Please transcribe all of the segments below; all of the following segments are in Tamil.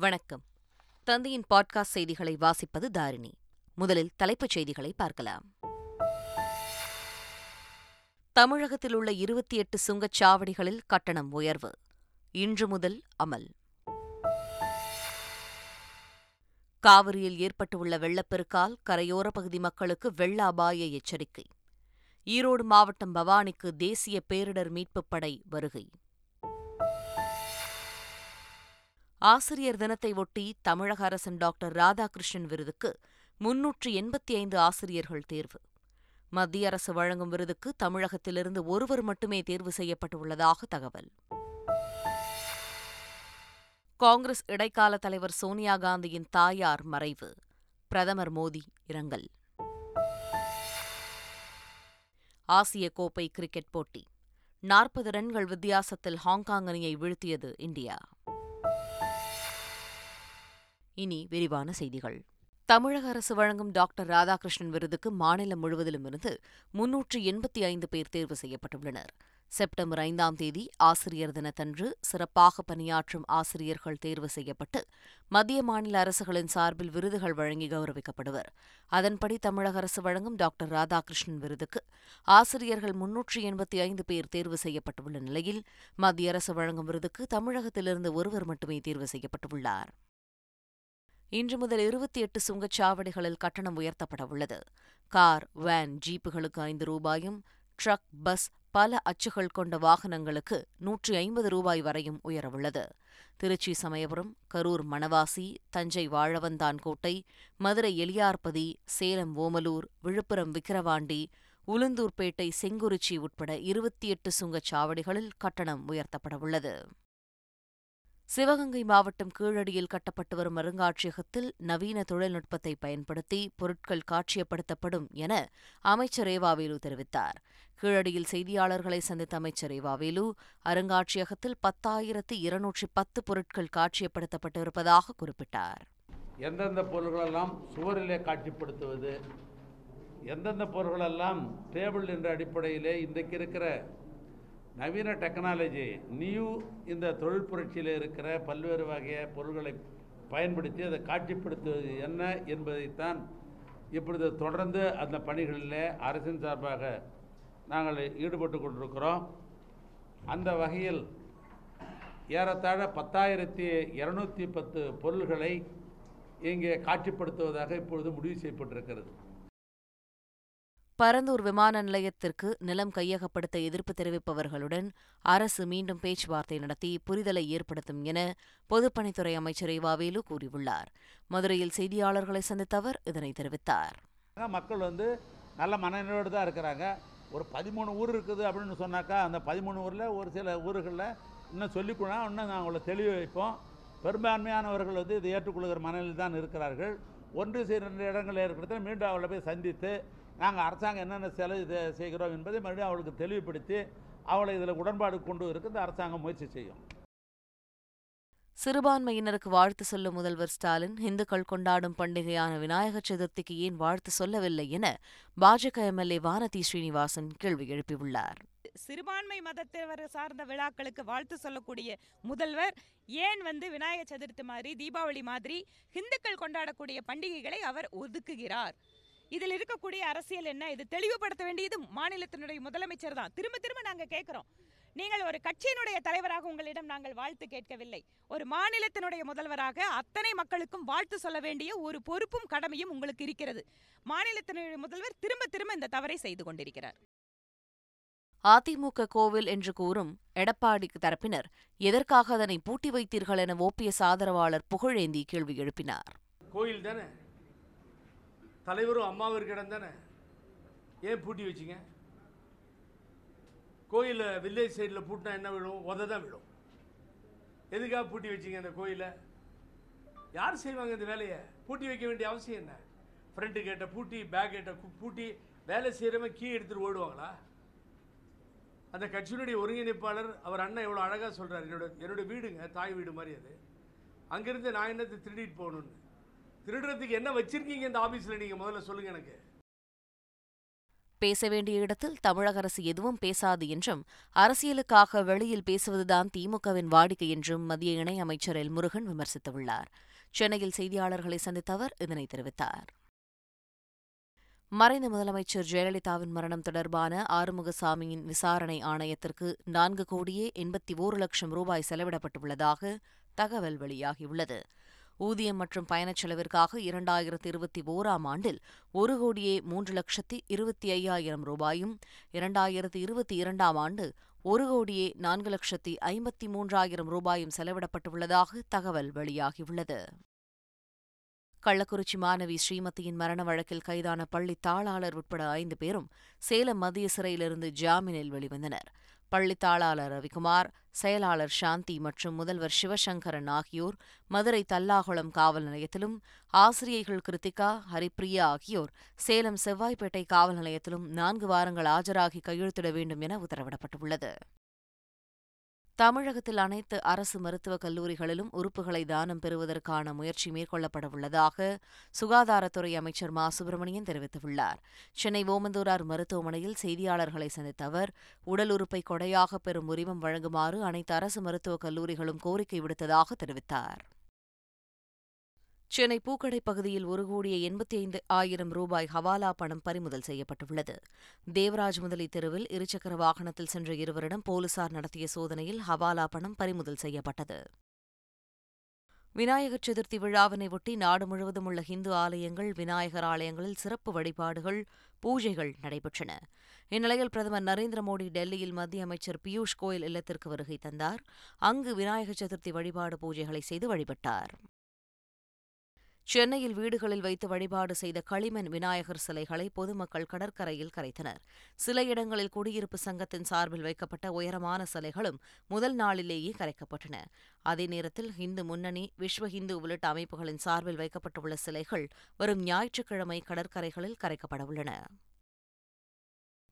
வணக்கம். தந்தையின் பாட்காஸ்ட் செய்திகளை வாசிப்பது தாரிணி. முதலில் தலைப்புச் செய்திகளை பார்க்கலாம். தமிழகத்தில் உள்ள இருபத்தி எட்டு சுங்கச்சாவடிகளில் கட்டணம் உயர்வு. இன்று முதல் அமல். காவிரியில் ஏற்பட்டுள்ள வெள்ளப்பெருக்கால் கரையோர பகுதி மக்களுக்கு வெள்ள அபாய எச்சரிக்கை. ஈரோடு மாவட்டம் பவானிக்கு தேசிய பேரிடர் மீட்புப் படை வருகை. ஆசிரியர் தினத்தை ஒட்டி தமிழக அரசின் டாக்டர் ராதாகிருஷ்ணன் விருதுக்கு முன்னூற்று எண்பத்தி ஐந்து ஆசிரியர்கள் தேர்வு. மத்திய அரசு வழங்கும் விருதுக்கு தமிழகத்திலிருந்து ஒருவர் மட்டுமே தேர்வு செய்யப்பட்டுள்ளதாக தகவல். காங்கிரஸ் இடைக்கால தலைவர் சோனியா காந்தியின் தாயார் மறைவு. பிரதமர் மோடி இரங்கல். ஆசிய கோப்பை கிரிக்கெட் போட்டி. நாற்பது ரன்கள் வித்தியாசத்தில் ஹாங்காங் அணியை வீழ்த்தியது இந்தியா. இனி விரிவான செய்திகள். தமிழக அரசு வழங்கும் டாக்டர் ராதாகிருஷ்ணன் விருதுக்கு மாநிலம் முழுவதிலும் இருந்து முன்னூற்று எண்பத்தி ஐந்து பேர் தேர்வு செய்யப்பட்டுள்ளனர். செப்டம்பர் ஐந்தாம் தேதி ஆசிரியர் தினத்தன்று சிறப்பாக பணியாற்றும் ஆசிரியர்கள் தேர்வு செய்யப்பட்டு மத்திய மாநில அரசுகளின் சார்பில் விருதுகள் வழங்கி கௌரவிக்கப்படுவர். அதன்படி தமிழக அரசு வழங்கும் டாக்டர் ராதாகிருஷ்ணன் விருதுக்கு ஆசிரியர்கள் முன்னூற்று எண்பத்தி ஐந்து பேர் தேர்வு செய்யப்பட்டுள்ள நிலையில் மத்திய அரசு வழங்கும் விருதுக்கு தமிழகத்திலிருந்து ஒருவர் மட்டுமே தேர்வு செய்யப்பட்டுள்ளார். இன்று முதல் இருபத்தி எட்டு சுங்கச்சாவடிகளில் கட்டணம் உயர்த்தப்பட உள்ளது கார் வேன் ஜீப்புகளுக்கு ஐந்து ரூபாயும் ட்ரக் பஸ் பல அச்சுகள் கொண்ட வாகனங்களுக்கு நூற்றி ஐம்பது ரூபாய் வரையும் உயரவுள்ளது. திருச்சி சமயபுரம் கரூர் மணவாசி தஞ்சை வாழவந்தான் கோட்டை மதுரை எலியார்பதி சேலம் ஓமலூர் விழுப்புரம் விக்கிரவாண்டி உளுந்தூர்பேட்டை செங்குறிச்சி உட்பட இருபத்தி எட்டு சுங்கச்சாவடிகளில் கட்டணம் உயர்த்தப்படவுள்ளது. சிவகங்கை மாவட்டம் கீழடியில் கட்டப்பட்டு வரும் அருங்காட்சியகத்தில் நவீன தொழில்நுட்பத்தை பயன்படுத்தி பொருட்கள் காட்சியப்படுத்தப்படும் என அமைச்சர் ரேவாவேலு தெரிவித்தார். கீழடியில் செய்தியாளர்களை சந்தித்த அமைச்சர் ரேவாவேலு அருங்காட்சியகத்தில் பத்தாயிரத்து இருநூற்றி பத்து பொருட்கள் காட்சியப்படுத்தப்பட்டிருப்பதாக குறிப்பிட்டார். எந்தெந்த பொருள்களெல்லாம் சுவரிலே காட்சிப்படுத்துவது எந்தெந்த பொருள்களெல்லாம் டேபிள் என்ற அடிப்படையிலே இன்றைக்கு இருக்கிற நவீன டெக்னாலஜி நியூ இந்த தொழில் புரட்சியில் இருக்கிற பல்வேறு வகைய பொருள்களை பயன்படுத்தி அதை காட்சிப்படுத்துவது என்ன என்பதைத்தான் இப்பொழுது தொடர்ந்து அந்த பணிகளில் அரசின் சார்பாக நாங்கள் ஈடுபட்டு கொண்டிருக்கிறோம். அந்த வகையில் ஏறத்தாழ பத்தாயிரத்தி இரநூத்தி பத்து பொருள்களை இங்கே காட்சிப்படுத்துவதாக இப்பொழுது முடிவு செய்யப்பட்டிருக்கிறது. பரந்தூர் விமான நிலையத்திற்கு நிலம் கையகப்படுத்த எதிர்ப்பு தெரிவிப்பவர்களுடன் அரசு மீண்டும் பேச்சுவார்த்தை நடத்தி புரிதலை ஏற்படுத்தும் என பொதுப்பணித்துறை அமைச்சர் இவாவேலு கூறியுள்ளார். மதுரையில் செய்தியாளர்களை சந்தித்த அவர் இதனை தெரிவித்தார். மக்கள் வந்து நல்ல மனநிலையோடு தான் இருக்கிறாங்க. ஒரு பதிமூணு ஊர் இருக்குது அப்படின்னு சொன்னாக்கா அந்த பதிமூணு ஊரில் ஒரு சில ஊர்களில் இன்னும் சொல்லிக்கொள்ளா இன்னும் நாங்கள் தெளிவு வைப்போம். பெரும்பான்மையானவர்கள் வந்து இதை ஏற்றுக்கொள்கிற மனநிலையில் தான் இருக்கிறார்கள். ஒன்று சில இடங்களில் இருக்கிறத மீண்டும் அவளை போய் சந்தித்து நாங்கள் அரசாங்கம் என்னென்ன செலவு செய்கிறோம் என்பதை மறுபடியும் அவளுக்கு தெளிவுபடுத்தி அவளை இதில் உடன்பாடு கொண்டு இருக்க இந்த அரசாங்கம் முயற்சி செய்யும். சிறுபான்மையினருக்கு வாழ்த்து சொல்லும் முதல்வர் ஸ்டாலின் இந்துக்கள் கொண்டாடும் பண்டிகையான விநாயகர் சதுர்த்திக்கு ஏன் வாழ்த்து சொல்லவில்லை என பாஜக எம்எல்ஏ வானதி ஸ்ரீனிவாசன் கேள்வி எழுப்பியுள்ளார். சிறுபான்மை மதத்தவர் சார்ந்த விழாக்களுக்கு வாழ்த்து சொல்லக்கூடிய முதல்வர் ஏன் வந்து விநாயகர் சதுர்த்தி மாதிரி தீபாவளி மாதிரி இந்துக்கள் கொண்டாடக்கூடிய பண்டிகைகளை அவர் ஒதுக்குகிறார்? இதில் இருக்கக்கூடிய அரசியல் என்ன? இது தெளிவுபடுத்த வேண்டியது மாநிலத்தினுடைய முதலமைச்சர் தான். திரும்ப திரும்ப நாங்கள் கேட்குறோம். நீங்கள் ஒரு கட்சியினுடைய தலைவராக உங்களிடம் நாங்கள் வாழ்த்து கேட்கவில்லை. ஒரு மாநிலத்தினுடைய முதல்வராக அத்தனை மக்களுக்கும் வாழ்த்து சொல்ல வேண்டிய ஒரு பொறுப்பும் கடமையும் உங்களுக்கு இருக்கிறது. மாநிலத்தினுடைய முதல்வர் திரும்ப திரும்ப இந்த தவறை செய்து கொண்டிருக்கிறார். அதிமுக கோவில் என்று கூறும் எடப்பாடி தரப்பினர் எதற்காக அதனை பூட்டி வைத்தீர்கள் என ஓபிஎஸ் ஆதரவாளர் புகழேந்தி கேள்வி எழுப்பினார். கோயில் தானே? தலைவரும் அம்மாவிற்கு இடம் தானே? ஏன் பூட்டி வச்சிங்க? கோயிலில் வில்லேஜ் சைடில் பூட்டினா என்ன விழும்? உத தான் விழும். எதுக்காக பூட்டி வச்சிங்க அந்த கோயிலை யார் செய்வாங்க இந்த வேலையை? பூட்டி வைக்க வேண்டிய அவசியம் என்ன? ஃப்ரண்ட்டு கேட்டை பூட்டி பேக் கேட்டை பூட்டி வேலை செய்கிறவன் கீ எடுத்துகிட்டு ஓடுவாங்களா? அந்த கட்சியினுடைய ஒருங்கிணைப்பாளர் அவர் அண்ணன் எவ்வளோ அழகாக சொல்கிறார் என்னோட என்னோடய வீடுங்க தாய் வீடு மாதிரி அது. அங்கேருந்து நான் என்னத்தை திருடிட்டு போகணுன்னு திருடுறதுக்கு என்ன வச்சிருக்கீங்க இந்த ஆபீஸ்ல நீங்க? முதல்ல சொல்லுங்க எனக்கு. பேச வேண்டிய இடத்தில் தமிழக அரசு எதுவும் பேசாது என்றும் அரசியலுக்காக வெளியில் பேசுவதுதான் திமுகவின் வாடிக்கை என்றும் மத்திய இணையமைச்சர் எல். முருகன் விமர்சித்துள்ளார். சென்னையில் செய்தியாளர்களை சந்தித்த அவர் இதனை தெரிவித்தார். மறைந்த முதலமைச்சர் ஜெயலலிதாவின் மரணம் தொடர்பான ஆறுமுகசாமியின் விசாரணை ஆணையத்திற்கு நான்கு கோடியே எண்பத்தி ஓரு லட்சம் ரூபாய் செலவிடப்பட்டுள்ளதாக தகவல் வெளியாகியுள்ளது. ஊதியம் மற்றும் பயணச் செலவிற்காக இரண்டாயிரத்து இருபத்தி ஓராம் ஆண்டில் ஒரு கோடியே மூன்று லட்சத்தி இருபத்தி ஐயாயிரம் ரூபாயும் இரண்டாயிரத்து இருபத்தி இரண்டாம் ஆண்டு ஒரு கோடியே நான்கு லட்சத்தி ஐம்பத்தி மூன்றாயிரம் ரூபாயும் செலவிடப்பட்டுள்ளதாக தகவல் வெளியாகியுள்ளது. கள்ளக்குறிச்சி மாணவி ஸ்ரீமதியின் மரண வழக்கில் கைதான பள்ளி தாளாளர் உட்பட ஐந்து பேரும் சேலம் மத்திய சிறையிலிருந்து ஜாமீனில் வெளிவந்தனர். பள்ளித்தாளாளர் ரவிக்குமார் செயலாளர் சாந்தி மற்றும் முதல்வர் சிவசங்கரன் ஆகியோர் மதுரை தல்லாகுளம் காவல் நிலையத்திலும் ஆசிரியைகள் கிருத்திகா ஹரிப்ரியா ஆகியோர் சேலம் செவ்வாய்ப்பேட்டை காவல் நிலையத்திலும் நான்கு வாரங்கள் ஆஜராகி கையெழுத்திட வேண்டும் என உத்தரவிடப்பட்டுள்ளது. தமிழகத்தில் அனைத்து அரசு மருத்துவக் கல்லூரிகளிலும் உறுப்புகளை தானம் பெறுவதற்கான முயற்சி மேற்கொள்ளப்படவுள்ளதாக சுகாதாரத்துறை அமைச்சர் மா. சுப்பிரமணியன் தெரிவித்துள்ளார். சென்னை ஓமந்தூரார் மருத்துவமனையில் செய்தியாளர்களை சந்தித்த அவர் உடல் உறுப்பை கொடையாக பெறும் உரிமம் வழங்குமாறு அனைத்து அரசு மருத்துவக் கல்லூரிகளும் கோரிக்கை விடுத்ததாக தெரிவித்தார். சென்னை பூக்கடை பகுதியில் ஒரு கோடியே எண்பத்தி ஐந்து ஆயிரம் ரூபாய் ஹவாலா பணம் பறிமுதல் செய்யப்பட்டுள்ளது. தேவராஜ் முதலி தெருவில் இருசக்கர வாகனத்தில் சென்ற இருவரிடம் போலீசார் நடத்திய சோதனையில் ஹவாலா பணம் பறிமுதல் செய்யப்பட்டது. விநாயகர் சதுர்த்தி விழாவினை ஒட்டி நாடு முழுவதும் உள்ள ஹிந்து ஆலயங்கள் விநாயகர் ஆலயங்களில் சிறப்பு வழிபாடுகள் பூஜைகள் நடைபெற்றன. இந்நிலையில் பிரதமர் நரேந்திர மோடி டெல்லியில் மத்திய அமைச்சர் பியூஷ் கோயல் இல்லத்திற்கு வருகை தந்தார். அங்கு விநாயகர் சதுர்த்தி வழிபாடு பூஜைகளை செய்து வழிபட்டார். சென்னையில் வீடுகளில் வைத்து வழிபாடு செய்த களிமண் விநாயகர் சிலைகளை பொதுமக்கள் கடற்கரையில் கரைத்தனர். சில இடங்களில் குடியிருப்பு சங்கத்தின் சார்பில் வைக்கப்பட்ட உயரமான சிலைகளும் முதல் நாளிலேயே கரைக்கப்பட்டன. அதே நேரத்தில் இந்து முன்னணி விஸ்வ இந்து உள்ளிட்ட அமைப்புகளின் சார்பில் வைக்கப்பட்டுள்ள சிலைகள் வரும் ஞாயிற்றுக்கிழமை கடற்கரைகளில் கரைக்கப்படவுள்ளன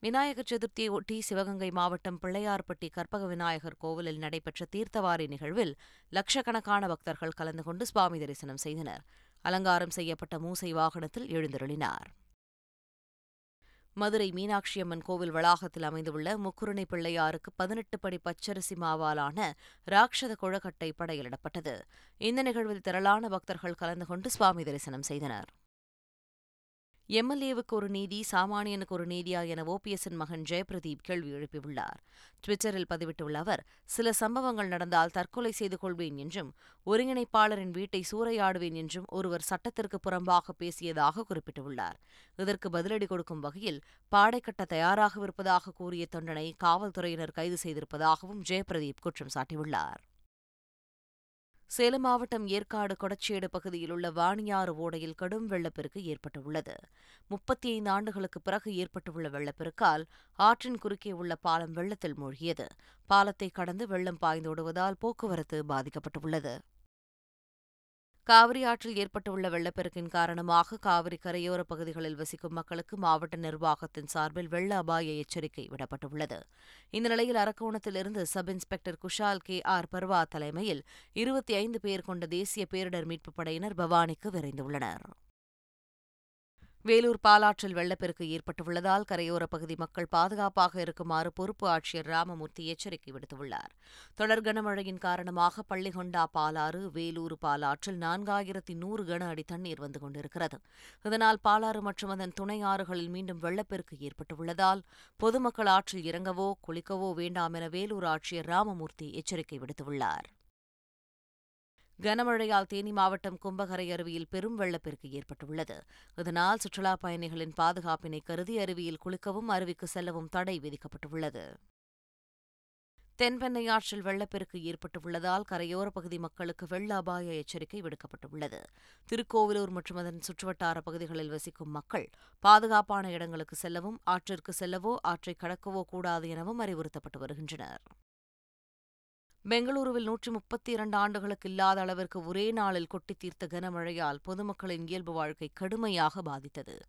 விநாயகர் சதுர்த்தியை ஒட்டி சிவகங்கை மாவட்டம் பிள்ளையார்பட்டி கற்பக விநாயகர் கோவிலில் நடைபெற்ற தீர்த்தவாரி நிகழ்வில் லட்சக்கணக்கான பக்தர்கள் கலந்து கொண்டு சுவாமி தரிசனம் செய்தனர். அலங்காரம் செய்யப்பட்ட மூசை வாகனத்தில் எழுந்தருளினார். மதுரை மீனாட்சி அம்மன் கோவில் வளாகத்தில் அமைந்துள்ள முக்குருணை பிள்ளையாருக்கு பதினெட்டு படி பச்சரிசி மாவாலான ராட்சத குழக்கட்டை படையிலிடப்பட்டது. இந்த நிகழ்வில் திரளான பக்தர்கள் கலந்து கொண்டு சுவாமி தரிசனம் செய்தனர். எம்எல்ஏவுக்கு ஒரு நீதி சாமானியனுக்கு ஒரு நீதியா என ஓபிஎஸ்ஸின் மகன் ஜெயபிரதீப் கேள்வி எழுப்பியுள்ளார். ட்விட்டரில் பதிவிட்டுள்ள அவர் சில சம்பவங்கள் நடந்தால் தற்கொலை செய்து கொள்வேன் என்றும் ஒருங்கிணைப்பாளரின் வீட்டை சூறையாடுவேன் என்றும் ஒருவர் சட்டத்திற்கு புறம்பாக பேசியதாக குறிப்பிட்டுள்ளார். இதற்கு பதிலடி கொடுக்கும் வகையில் பாடை கட்ட தயாராகவிருப்பதாக கூறிய தொண்டனை காவல்துறையினர் கைது செய்திருப்பதாகவும் ஜெயபிரதீப் குற்றம் சாட்டியுள்ளார். சேலம் மாவட்டம் ஏற்காடு கொடச்சேடு பகுதியில் உள்ள வாணியாறு ஓடையில் கடும் வெள்ளப்பெருக்கு ஏற்பட்டுள்ளது. முப்பத்தி ஐந்து ஆண்டுகளுக்கு பிறகு ஏற்பட்டுள்ள வெள்ளப்பெருக்கால் ஆற்றின் குறுக்கே உள்ள பாலம் வெள்ளத்தில் மூழ்கியது. பாலத்தை கடந்து வெள்ளம் பாய்ந்தோடுவதால் போக்குவரத்து பாதிக்கப்பட்டுள்ளது. காவிரி ஆற்றில் ஏற்பட்டுள்ள வெள்ளப்பெருக்கின் காரணமாக காவிரி கரையோர பகுதிகளில் வசிக்கும் மக்களுக்கு மாவட்ட நிர்வாகத்தின் சார்பில் வெள்ள அபாய எச்சரிக்கை விடப்பட்டுள்ளது. இந்த நிலையில் அரக்கோணத்திலிருந்து sub inspector Kushal K R Barwa தலைமையில் இருபத்தி ஐந்து பேர் கொண்ட தேசிய பேரிடர் மீட்புப் படையினர் பவானிக்கு விரைந்துள்ளனர் வேலூர் பாலாற்றில் வெள்ளப்பெருக்கு ஏற்பட்டுள்ளதால் கரையோரப் பகுதி மக்கள் பாதுகாப்பாக இருக்குமாறு பொறுப்பு ஆட்சியர் ராமமூர்த்தி எச்சரிக்கை விடுத்துள்ளார். தொடர் கனமழையின் காரணமாக பள்ளிகொண்டா பாலாறு வேலூர் பாலாற்றில் நான்காயிரத்தி நூறு கன அடி தண்ணீர் வந்து கொண்டிருக்கிறது. இதனால் பாலாறு மற்றும் அதன் துணை ஆறுகளில் மீண்டும் வெள்ளப்பெருக்கு ஏற்பட்டுள்ளதால் பொதுமக்கள் ஆற்றில் இறங்கவோ குளிக்கவோ வேண்டாம் என வேலூர் ஆட்சியர் ராமமூர்த்தி எச்சரிக்கை விடுத்துள்ளார். கனமழையால் தேனி மாவட்டம் கும்பகரை அருவியில் பெரும் வெள்ளப்பெருக்கு ஏற்பட்டுள்ளது. இதனால் சுற்றுலாப் பயணிகளின் பாதுகாப்பினை கருதி அருவியில் குளிக்கவும் அருவிக்கு செல்லவும் தடை விதிக்கப்பட்டுள்ளது. தென்பெண்ணை ஆற்றில் வெள்ளப்பெருக்கு ஏற்பட்டுள்ளதால் கரையோரப் பகுதி மக்களுக்கு வெள்ள அபாய எச்சரிக்கை விடுக்கப்பட்டுள்ளது. திருக்கோவிலூர் மற்றும் அதன் சுற்றுவட்டார பகுதிகளில் வசிக்கும் மக்கள் பாதுகாப்பான இடங்களுக்கு செல்லவும் ஆற்றிற்கு செல்லவோ ஆற்றை கடக்கவோ கூடாது எனவும் அறிவுறுத்தப்பட்டு வருகின்றனர். பெங்களூருவில் நூற்றி முப்பத்தி இரண்டு ஆண்டுகளுக்கு இல்லாத அளவிற்கு ஒரே நாளில் கொட்டித் தீர்த்த கனமழையால் பொதுமக்களின் இயல்பு வாழ்க்கை கடுமையாக பாதித்தது.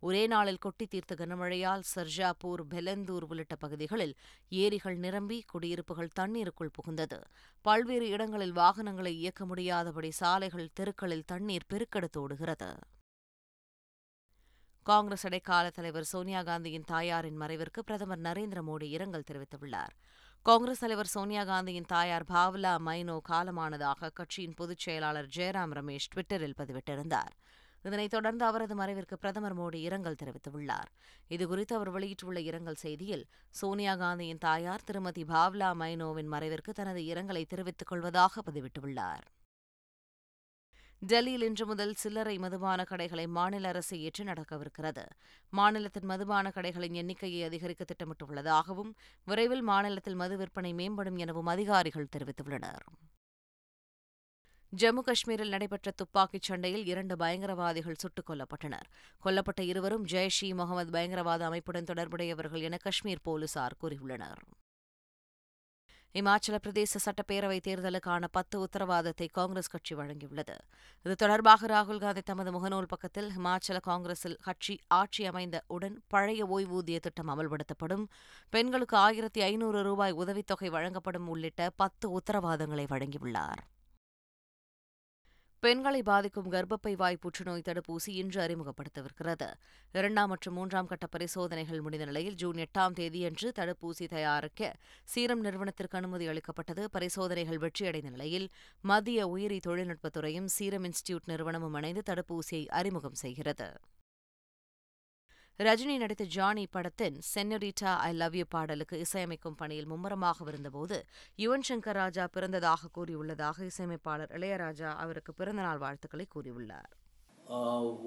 ஒரே நாளில் கொட்டித் தீர்த்த கனமழையால் சர்ஜாப்பூர் பெலந்தூர் உள்ளிட்ட பகுதிகளில் ஏரிகள் நிரம்பி குடியிருப்புகள் தண்ணீருக்குள் புகுந்தது. பல்வேறு இடங்களில் வாகனங்களை இயக்க முடியாதபடி சாலைகள் தெருக்களில் தண்ணீர் பெருக்கெடுத்தோடுகிறது காங்கிரஸ் இடைக்கால தலைவர் சோனியா காந்தியின் தாயாரின் மறைவிற்கு பிரதமர் நரேந்திர மோடி இரங்கல் தெரிவித்துள்ளார். காங்கிரஸ் தலைவர் சோனியா காந்தியின் தாயார் பாவ்லா மைனோ காலமானதாக கட்சியின் பொதுச் செயலாளர் ஜெயராம் ரமேஷ் ட்விட்டரில் பதிவிட்டிருந்தார். இதனைத் தொடர்ந்து அவரது மறைவிற்கு பிரதமர் மோடி இரங்கல் தெரிவித்துள்ளார். இதுகுறித்து அவர் வெளியிட்டுள்ள இரங்கல் செய்தியில் சோனியா காந்தியின் தாயார் திருமதி பாவ்லா மைனோவின் மறைவிற்கு தனது இரங்கலை தெரிவித்துக் கொள்வதாக பதிவிட்டுள்ளார். டெல்லியில் இன்று முதல் சில்லறை மதுபான கடைகளை மாநில அரசு ஏற்று நடக்கவிருக்கிறது. மாநிலத்தின் மதுபான கடைகளின் எண்ணிக்கையை அதிகரிக்க திட்டமிட்டுள்ளதாகவும் விரைவில் மாநிலத்தில் மது விற்பனை மேம்படும் எனவும் அதிகாரிகள் தெரிவித்துள்ளனர். ஜம்மு காஷ்மீரில் நடைபெற்ற துப்பாக்கிச் சண்டையில் இரண்டு பயங்கரவாதிகள் சுட்டுக் கொல்லப்பட்டனர். கொல்லப்பட்ட இருவரும் ஜெய்ஷ் இ முகமது பயங்கரவாத அமைப்புடன் தொடர்புடையவர்கள் என காஷ்மீர் போலீசார் கூறியுள்ளனர். இமாச்சல பிரதேச சட்டப்பேரவைத் தேர்தலுக்கான பத்து உத்தரவாதத்தை காங்கிரஸ் கட்சி வழங்கியுள்ளது. இது தொடர்பாக ராகுல் காந்தி தமது முகநூல் பக்கத்தில் ஹிமாச்சல காங்கிரஸில் கட்சி ஆட்சி அமைந்த உடன் பழைய ஓய்வூதிய திட்டம் அமல்படுத்தப்படும் பெண்களுக்கு ஆயிரத்தி ஐநூறு ரூபாய் உதவித்தொகை வழங்கப்படும் உள்ளிட்ட பத்து உத்தரவாதங்களை வழங்கியுள்ளார். பெண்களை பாதிக்கும் கர்ப்பப்பை வாய் புற்றுநோய் தடுப்பூசி இன்று அறிமுகப்படுத்தவிருக்கிறது. இரண்டாம் மற்றும் மூன்றாம் கட்ட பரிசோதனைகள் முடிந்த நிலையில் ஜூன் எட்டாம் தேதியன்று தடுப்பூசி தயாரிக்க சீரம் நிறுவனத்திற்கு அனுமதி அளிக்கப்பட்டது. பரிசோதனைகள் வெற்றியடைந்த நிலையில் மத்திய உயிரி தொழில்நுட்பத்துறையும் சீரம் இன்ஸ்டிடியூட் நிறுவனமும் இணைந்து தடுப்பூசியை அறிமுகம் செய்கிறது. ரஜினி நடித்த ஜானி படத்தின் சென்னரிட்டா ஐ லவ் யூ பாடலுக்கு இசையமைக்கும் பணியில் மும்முரமாக இருந்தபோது யுவன் சங்கர் ராஜா பிறந்ததாக கூறியுள்ளதாக இசையமைப்பாளர் இளையராஜா அவருக்கு பிறந்தநாள் வாழ்த்துக்களை கூறியுள்ளார்.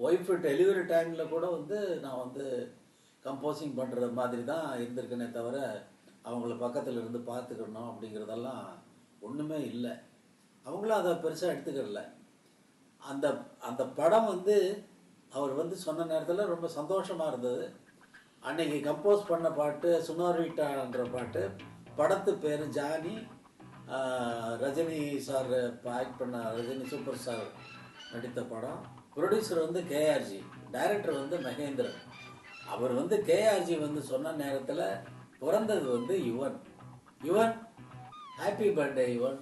ஒய்ஃப் டெலிவரி டைமில் கூட வந்து நான் வந்து கம்போசிங் பண்ணுற மாதிரி தான் இருந்திருக்கேனே தவிர அவங்கள பக்கத்தில் இருந்து பார்த்துக்கணும் அப்படிங்கிறதெல்லாம் ஒன்றுமே இல்லை. அவங்களும் அதை பெருசாக எடுத்துக்கிறல. அந்த அந்த படம் வந்து அவர் வந்து சொன்ன நேரத்தில் ரொம்ப சந்தோஷமாக இருந்தது. அன்னைக்கு கம்போஸ் பண்ண பாட்டு சுனார்விட்டான்ற பாட்டு படத்து பேர் ஜானி ரஜினி சார் ஆக்ட் பண்ண ரஜினி சூப்பர் ஸ்டார் நடித்த படம். ப்ரொடியூசர் வந்து கேஆர்ஜி டைரக்டர் வந்து மகேந்திரன். அவர் வந்து கேஆர்ஜி வந்து சொன்ன நேரத்தில் பிறந்தது வந்து Yuvan. Yuvan happy birthday Yuvan.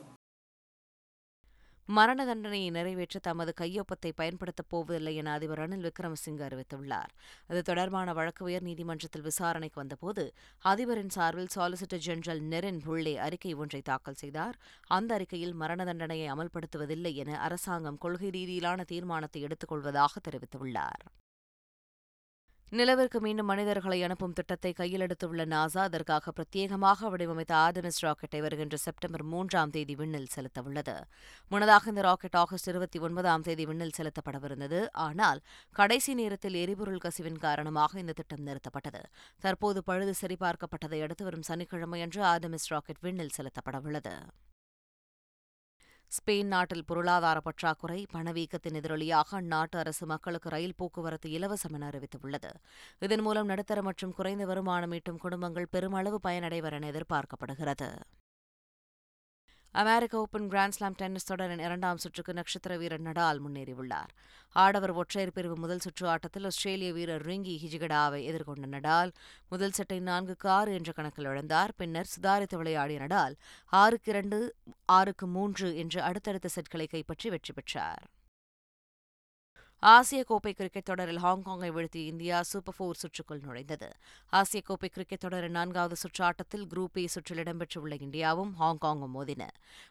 மரண தண்டனையை நிறைவேற்ற தமது கையொப்பத்தை பயன்படுத்தப் போவதில்லை என அதிபர் ரணில் விக்ரமசிங்கே அறிவித்துள்ளார். இது தொடர்பான வழக்கு உயர்நீதிமன்றத்தில் விசாரணைக்கு வந்தபோது அதிபரின் சார்பில் சாலிசிட்டர் ஜெனரல் நெரின் புள்ளே அறிக்கை ஒன்றை தாக்கல் செய்தார். அந்த அறிக்கையில் மரண தண்டனையை அமல்படுத்துவதில்லை என அரசாங்கம் கொள்கை ரீதியிலான தீர்மானத்தை எடுத்துக்கொள்வதாக தெரிவித்துள்ளார். நிலவிற்கு மீண்டும் மனிதர்களை அனுப்பும் திட்டத்தை கையில் எடுத்துள்ள நாசா அதற்காக பிரத்யேகமாக வடிவமைத்த ஆர்டமிஸ் ராக்கெட்டை வருகின்ற செப்டம்பர் மூன்றாம் தேதி விண்ணில் செலுத்தவுள்ளது. முன்னதாக இந்த ராக்கெட் ஆகஸ்ட் இருபத்தி ஒன்பதாம் தேதி விண்ணில் செலுத்தப்படவிருந்தது. ஆனால் கடைசி நேரத்தில் எரிபொருள் கசிவின் காரணமாக இந்த திட்டம் நிறுத்தப்பட்டது. தற்போது பழுது சரிபார்க்கப்பட்டதை அடுத்து வரும் சனிக்கிழமையன்று ஆர்டமிஸ் ராக்கெட் விண்ணில் செலுத்தப்படவுள்ளது. ஸ்பெயின் நாட்டில் பொருளாதார பற்றாக்குறை பணவீக்கத்தின் எதிரொலியாக அந்நாட்டு அரசு மக்களுக்கு ரயில் போக்குவரத்து இலவசம் என அறிவித்துள்ளது. இதன் மூலம் நடுத்தர மற்றும் குறைந்த வருமானம் ஈட்டும் குடும்பங்கள் பெருமளவு பயனடைவர் என எதிர்பார்க்கப்படுகிறது. அமெரிக்க ஓபன் கிராண்ட்ஸ்லாம் டென்னிஸ் தொடரின் இரண்டாம் சுற்றுக்கு நட்சத்திர வீரர் நடால் முன்னேறியுள்ளார். ஆடவர் ஒற்றையர் பிரிவு முதல் சுற்று ஆட்டத்தில் ஆஸ்திரேலிய வீரர் ரிங்கி ஹிஜிகடாவை எதிர்கொண்ட நடால் முதல் செட்டை நான்குக்கு ஆறு என்ற கணக்கில் இழந்தார். பின்னர் சுதாரித்து விளையாடிய நடால் ஆறுக்கு இரண்டு ஆறுக்கு மூன்று என்று அடுத்தடுத்த செட்களை கைப்பற்றி வெற்றி பெற்றார். ஆசிய கோப்பை கிரிக்கெட் தொடரில் ஹாங்காங்கை வீழ்த்திய இந்தியா சூப்பர் போர் சுற்றுக்குள் நுழைந்தது. ஆசிய கோப்பை கிரிக்கெட் தொடரின் நான்காவது சுற்று ஆட்டத்தில் குரூப் ஏ சுற்றில் இடம்பெற்றுள்ள இந்தியாவும் ஹாங்காங்கும் மோதின.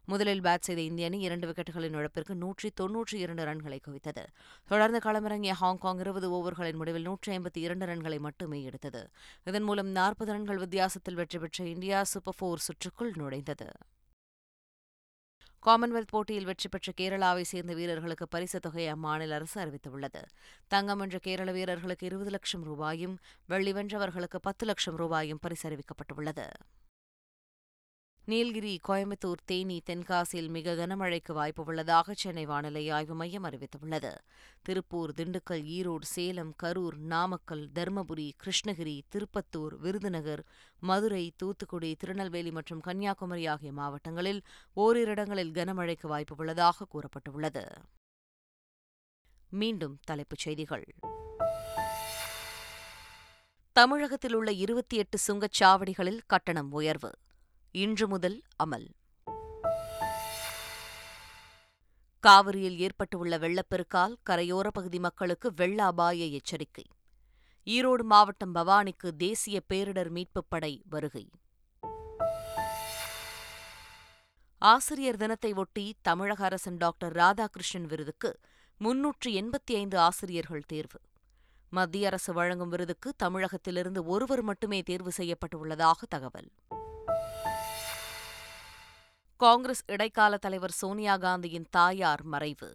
முதலில் பேட் செய்த இந்திய அணி இரண்டு விக்கெட்டுகளின் இழப்பிற்கு நூற்றி தொன்னூற்றி இரண்டு ரன்களை குவித்தது. தொடர்ந்து களமிறங்கிய ஹாங்காங் இருபது ஓவர்களின் முடிவில் நூற்றி ஐம்பத்தி இரண்டு ரன்களை மட்டுமே எடுத்தது. இதன் மூலம் நாற்பது ரன்கள் வித்தியாசத்தில் வெற்றி பெற்ற இந்தியா சூப்பர் போர் சுற்றுக்குள் நுழைந்தது. காமன்வெல்த் போட்டியில் வெற்றி பெற்ற கேரளாவை சேர்ந்த வீரர்களுக்கு பரிசுத் தொகையை அம்மாநில அரசு அறிவித்துள்ளது. தங்கம் வென்ற கேரள வீரர்களுக்கு இருபது லட்சம் ரூபாயும் வெள்ளி வென்றவர்களுக்கு பத்து லட்சம் ரூபாயும் பரிசு அறிவிக்கப்பட்டுள்ளது. நீலகிரி கோயம்புத்தூர் தேனி தென்காசியில் மிக கனமழைக்கு வாய்ப்பு உள்ளதாக சென்னை வானிலை ஆய்வு மையம் அறிவித்துள்ளது. திருப்பூர் திண்டுக்கல் ஈரோடு சேலம் கரூர் நாமக்கல் தருமபுரி கிருஷ்ணகிரி திருப்பத்தூர் விருதுநகர் மதுரை தூத்துக்குடி திருநெல்வேலி மற்றும் கன்னியாகுமரி ஆகிய மாவட்டங்களில் ஓரிரு இடங்களில் கனமழைக்கு வாய்ப்பு உள்ளதாக கூறப்பட்டுள்ளது. மீண்டும் தலைப்புச் செய்திகள். தமிழகத்தில் உள்ள இருபத்தி எட்டு சுங்கச்சாவடிகளில் கட்டணம் உயர்வு. இன்று முதல் அமல். காவிரியில் ஏற்பட்டுள்ள வெள்ளப்பெருக்கால் கரையோர பகுதி மக்களுக்கு வெள்ள அபாய எச்சரிக்கை. ஈரோடு மாவட்டம் பவானிக்கு தேசிய பேரிடர் மீட்புப் படை வருகை. ஆசிரியர் தினத்தை ஒட்டி தமிழக அரசின் டாக்டர் ராதாகிருஷ்ணன் விருதுக்கு முன்னூற்று எண்பத்தி ஐந்து ஆசிரியர்கள் தேர்வு. மத்திய அரசு வழங்கும் விருதுக்கு தமிழகத்திலிருந்து ஒருவர் மட்டுமே தேர்வு செய்யப்பட்டுள்ளதாக தகவல். காங்கிரஸ் இடைக்கால தலைவர் சோனியா காந்தியின் தாயார் மறைவு.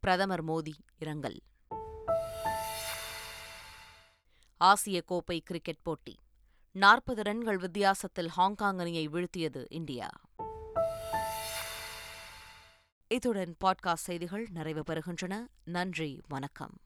பிரதமர் மோடி இரங்கல். ஆசிய கோப்பை கிரிக்கெட் போட்டி. நாற்பது ரன்கள் வித்தியாசத்தில் ஹாங்காங் அணியை வீழ்த்தியது இந்தியா. இத்துடன் பாட்காஸ்ட் செய்திகள் நிறைவு பெறுகின்றன. நன்றி வணக்கம்.